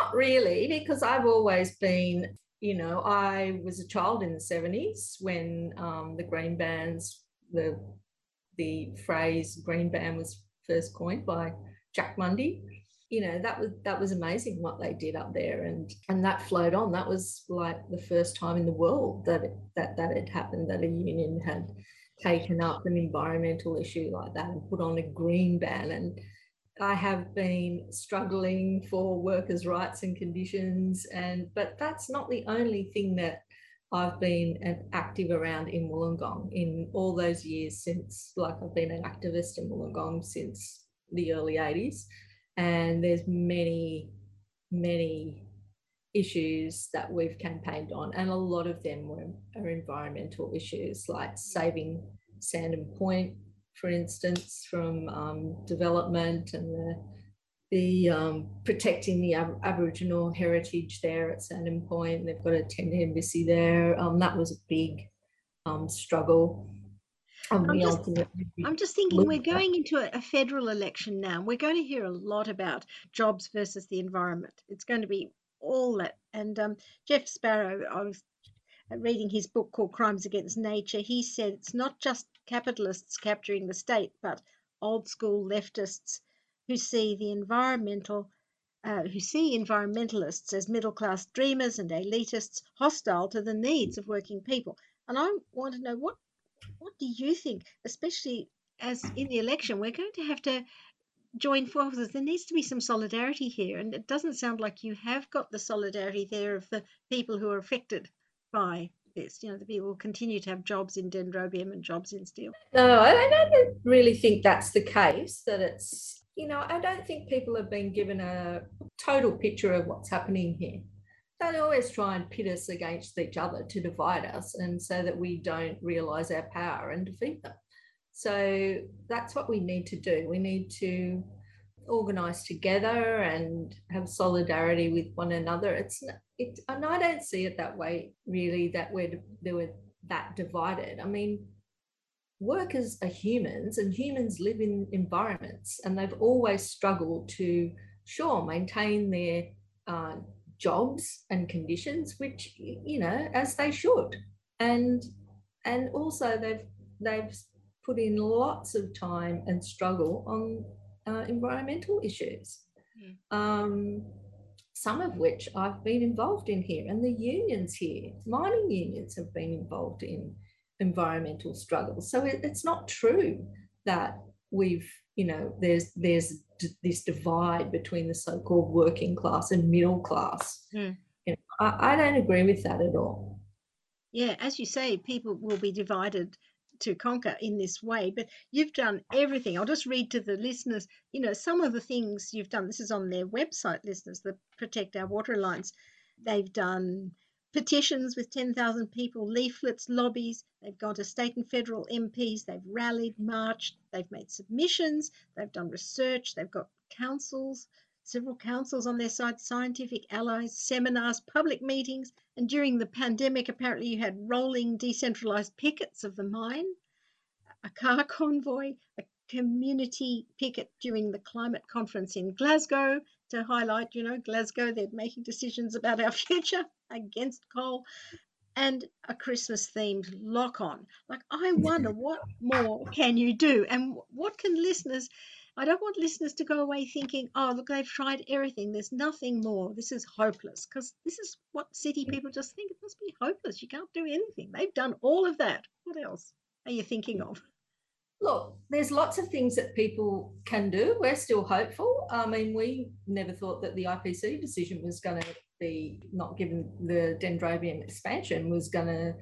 not really, because I've always been, you know, I was a child in the 70s when um, the green bans, the the phrase green ban was first coined by Jack Mundey. You know, that was that was amazing what they did up there and and that flowed on. That was like the first time in the world that it, that that had happened that a union had taken up an environmental issue like that and put on a green ban and I have been struggling for workers' rights and conditions, and but that's not the only thing that I've been active around in Wollongong in all those years since, like I've been an activist in Wollongong since the early 80s, and there's many, many issues that we've campaigned on, and a lot of them were are environmental issues like saving Sandon Point for instance, from um, development and the, the um, protecting the Ab- Aboriginal heritage there at Sandon Point. They've got a tent embassy there. Um, that was a big um, struggle. Um, I'm we just, ultimately I'm just thinking we're going into a, a federal election now. We're going to hear a lot about jobs versus the environment. It's going to be all that. And um, Jeff Sparrow, I was reading his book called Crimes Against Nature. He said it's not just capitalists capturing the state, but old school leftists who see the environmental. Uh, who see environmentalists as middle class dreamers and elitists hostile to the needs of working people. And I want to know what what do you think, especially as in the election, we're going to have to join forces. There needs to be some solidarity here, and it doesn't sound like you have got the solidarity there of the people who are affected by this. You know, the people continue to have jobs in dendrobium and jobs in steel. No, I don't really think that's the case. That it's, you know, I don't think people have been given a total picture of what's happening here. They always try and pit us against each other to divide us, and so that we don't realise our power and defeat them. So that's what we need to do. We need to organise together and have solidarity with one another. It's it, and I don't see it that way really. That we're they were that divided. I mean, workers are humans and humans live in environments and they've always struggled to sure maintain their uh, jobs and conditions which you know as they should. And and also they've they've put in lots of time and struggle on uh, environmental issues. Um, some of which I've been involved in here, and the unions here, mining unions, have been involved in environmental struggles. So it, it's not true that we've, you know, there's there's d- this divide between the so-called working class and middle class. Hmm. You know, I, I don't agree with that at all. Yeah, as you say, people will be divided to conquer in this way, but you've done everything. I'll just read to the listeners, you know, some of the things you've done. This is on their website, listeners, the Protect Our Water Alliance. They've done petitions with 10,000 people, leaflets, lobbies. They've gone to state and federal MPs. They've rallied, marched. They've made submissions. They've done research. They've got councils, several councils on their side, scientific allies, seminars, public meetings. And during the pandemic, apparently you had rolling decentralized pickets of the mine, a car convoy, a community picket during the climate conference in Glasgow to highlight, you know, Glasgow, they're making decisions about our future against coal and a Christmas themed lock on. Like, I wonder what more can you do? And what can listeners, I don't want listeners to go away thinking, oh, look, they've tried everything. There's nothing more. This is hopeless. Because this is what city people just think. It must be hopeless. You can't do anything. They've done all of that. What else are you thinking of? Look, there's lots of things that people can do. We're still hopeful. I mean, we never thought that the IPC decision was going to be not given the dendrobium expansion was going to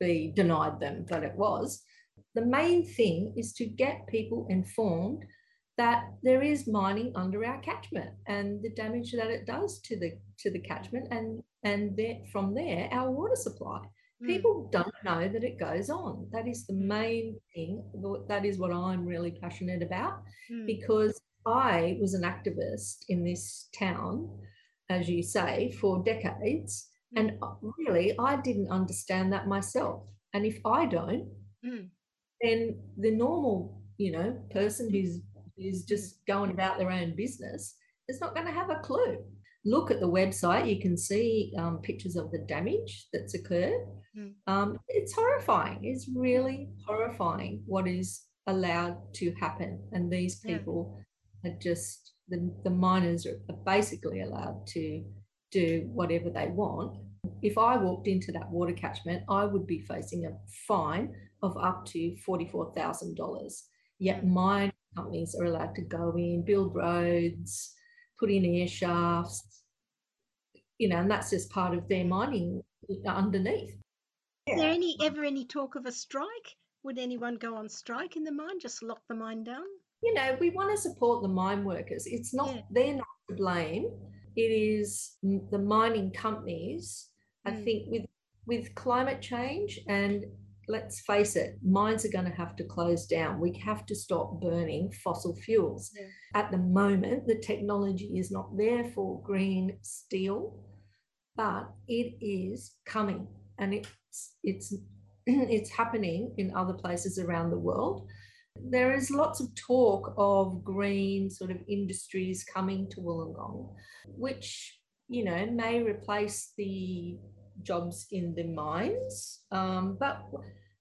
be denied them, but it was. The main thing is to get people informed that there is mining under our catchment and the damage that it does to the to the catchment and and there, from there our water supply. People don't know that it goes on. That is the main thing. That is what I'm really passionate about mm. because I was an activist in this town as you say, for decades. Mm. And really, I didn't understand that myself. And if I don't, mm. then the normal, you know, person who's who's just going about their own business is not going to have a clue. Look at the website; you can see um, pictures of the damage that's occurred. Mm. Um, it's horrifying. It's really horrifying what is allowed to happen, and these people yeah. are just the, the miners are basically allowed to do whatever they want. If I walked into that water catchment, I would be facing a fine of up to $44,000. Yet mm. mine companies are allowed to go in, build roads, put in air shafts, you know, and that's just part of their mining underneath. Is there any ever any talk of a strike? Would anyone go on strike in the mine? Just lock the mine down? you know, we want to support the mine workers. It's not, yeah. they're not to blame. It is the mining companies. Mm. I think with with climate change and let's face it, mines are going to have to close down. We have to stop burning fossil fuels. Yeah. At the moment, the technology is not there for green steel, but it is coming and it's it's it's happening in other places around the world. There is lots of talk of green sort of industries coming to Wollongong, which, you know, may replace the jobs in the mines. Um, but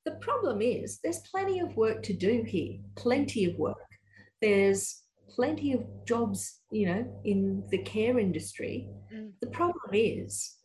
the problem is there's plenty of work to do here, plenty of work. There's plenty of jobs, you know, in the care industry. Mm. The problem is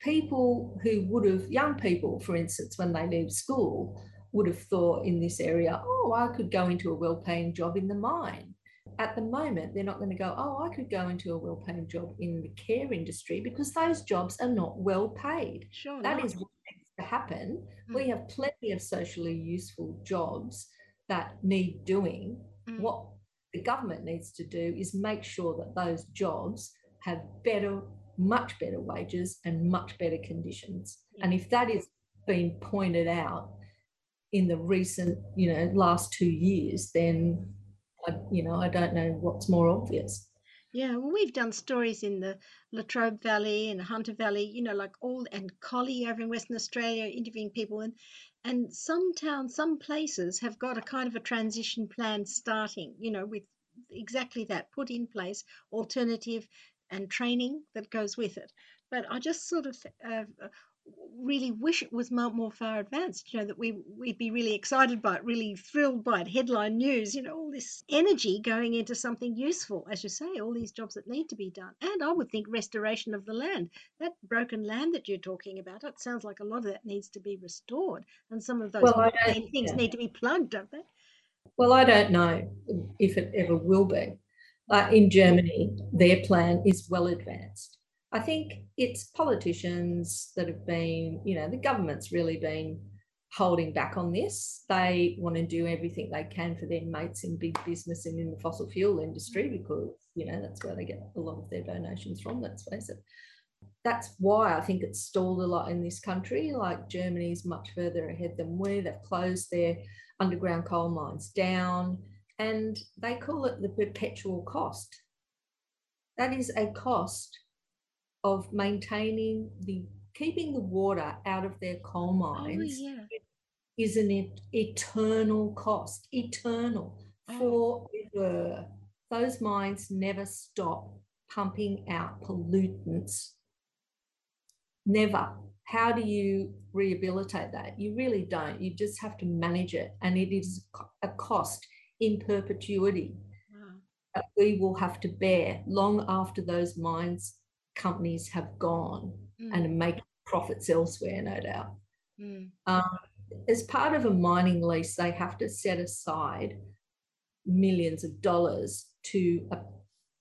people who would have, young people, for instance, when they leave school, would have thought in this area, oh, I could go into a well paying job in the mine. At the moment, they're not going to go, oh, I could go into a well paying job in the care industry because those jobs are not well paid. Sure. That is what needs to happen. Mm. We have plenty of socially useful jobs that need doing. Mm. What the government needs to do is make sure that those jobs have better, much better wages and much better conditions. And if that is being pointed out, in the recent, you know, last two years, then I, you know, I don't know what's more obvious. Yeah, well, we've done stories in the Latrobe Valley and the Hunter Valley, you know, like all and Collie over in Western Australia, interviewing people, and and some towns, some places have got a kind of a transition plan starting, you know, with exactly that put in place, alternative and training that goes with it. But I just sort of uh, really wish it was more, more far advanced you know that we we'd be really excited by it really thrilled by it headline news you know all this energy going into something useful as you say all these jobs that need to be done. And i would think restoration of the land. That broken land that you're talking about it sounds like a lot of that needs to be restored. And some of those well, things yeah. need to be plugged don't they? Well i don't know if it ever will be. Uh, in germany their plan is well advanced I think it's politicians that have been, you know, the government's really been holding back on this. They want to do everything they can for their mates in big business and in the fossil fuel industry because, you know, that's where they get a lot of their donations from, let's face it. That's why I think it's stalled a lot in this country. Like Germany's much further ahead than we. They've closed their underground coal mines down and they call it the perpetual cost. That is a cost of maintaining the keeping the water out of their coal oh, mines oh, yeah. is an eternal cost, eternal oh. forever. Those mines never stop pumping out pollutants. Never. How do you rehabilitate that? You really don't. You just have to manage it. And it is a cost in perpetuity that we will have to bear long after those mines companies have gone Mm. and make profits elsewhere, no doubt. Mm. Um, as part of a mining lease, they have to set aside millions of dollars to uh,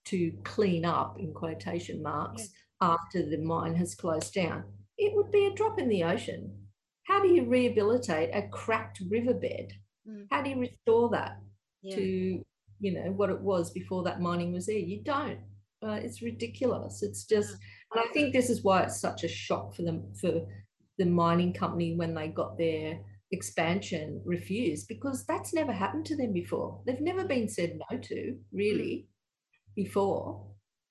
to clean up, in quotation marks, after the mine has closed down. It would be a drop in the ocean. How do you rehabilitate a cracked riverbed? Mm. How do you restore that Yeah. to you know what it was before that mining was there? You don't. Uh, it's ridiculous. It's just, and I think this is why it's such a shock for them for the mining company when they got their expansion refused because that's never happened to them before. They've never been said no to really before,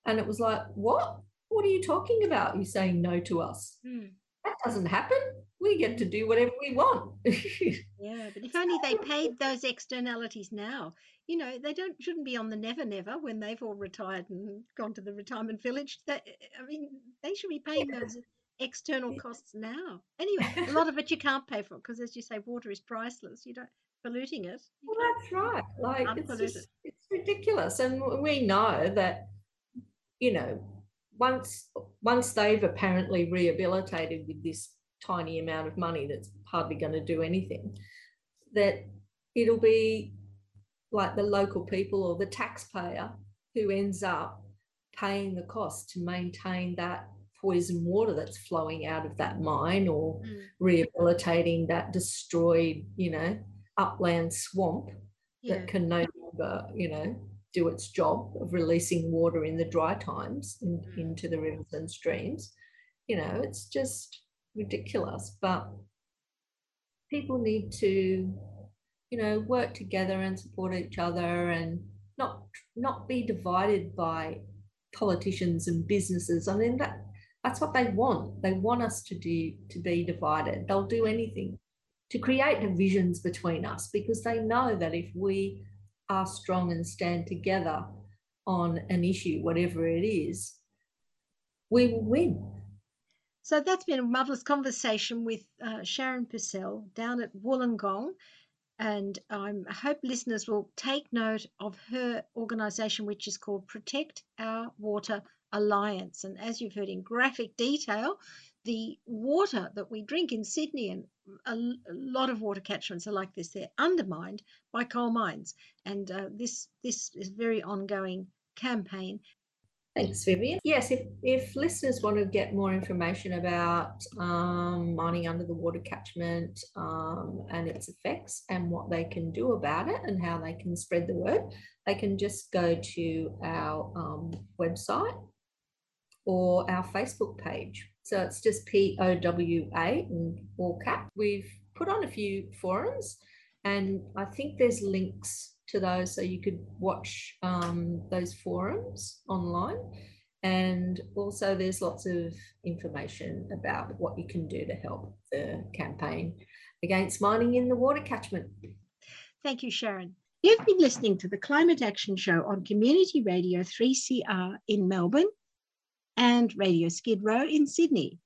and it was like, what? What are you talking about? You saying no to us? Hmm. That doesn't happen. We get to do whatever we want. Yeah, but if only they paid those externalities now. You know, they don't shouldn't be on the never never when they've all retired and gone to the retirement village. That I mean, they should be paying those external costs now. Anyway, a lot of it you can't pay for because, as you say, water is priceless. You don't polluting it. Well, that's right. Like it's just, it's ridiculous, and we know that you know once once they've apparently rehabilitated with this tiny amount of money that's hardly going to do anything, that it'll be like the local people or the taxpayer who ends up paying the cost to maintain that poison water that's flowing out of that mine or Mm. rehabilitating that destroyed, you know, upland swamp Yeah. that can no longer, you know, do its job of releasing water in the dry times in, into the rivers and streams. You know, it's just ridiculous. But people need to, you know, work together and support each other and not not be divided by politicians and businesses. I mean that that's what they want. They want us to do to be divided. They'll do anything to create divisions between us because they know that if we are strong and stand together on an issue, whatever it is, we will win. So that's been a marvelous conversation with uh, Sharon Purcell down at Wollongong. And um, I hope listeners will take note of her organisation, which is called Protect Our Water Alliance. And as you've heard in graphic detail, the water that we drink in Sydney and a lot of water catchments are like this. They're undermined by coal mines, and uh, this this is a very ongoing campaign. Thanks, Vivian. Yes, if, if listeners want to get more information about um, mining under the water catchment um, and its effects and what they can do about it and how they can spread the word, they can just go to our um, website or our Facebook page. So it's just P O W A in all cap. We've put on a few forums and I think there's links to those so you could watch um, those forums online. And also, there's lots of information about what you can do to help the campaign against mining in the water catchment. Thank you, Sharon. You've been listening to the Climate Action Show on Community Radio 3CR in Melbourne and Radio Skid Row in Sydney.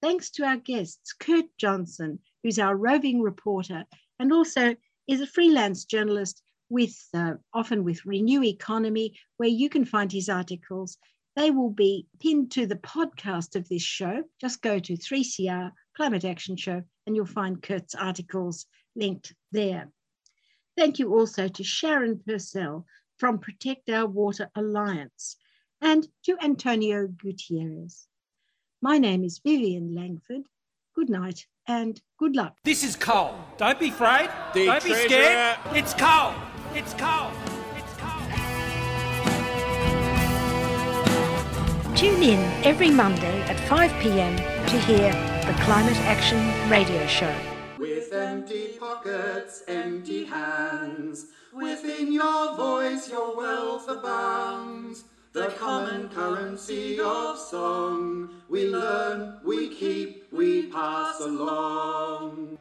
Thanks to our guests, Kurt Johnson, who's our roving reporter and also is a freelance journalist with uh, often with Renew Economy, where you can find his articles. They will be pinned to the podcast of this show. Just go to 3CR Climate Action Show and you'll find Kurt's articles linked there. Thank you also to Sharon Purcell from Protect Our Water Alliance and to Antonio Guterres. My name is Vivian Langford. Good night and good luck. This is coal. Don't be afraid. The Don't be treasure. scared. It's coal. It's coal. Tune in every Monday at 5 pm to hear the Climate Action Radio Show. With empty pockets, empty hands, within your voice your wealth abounds. The common currency of song, we learn, we keep, we pass along.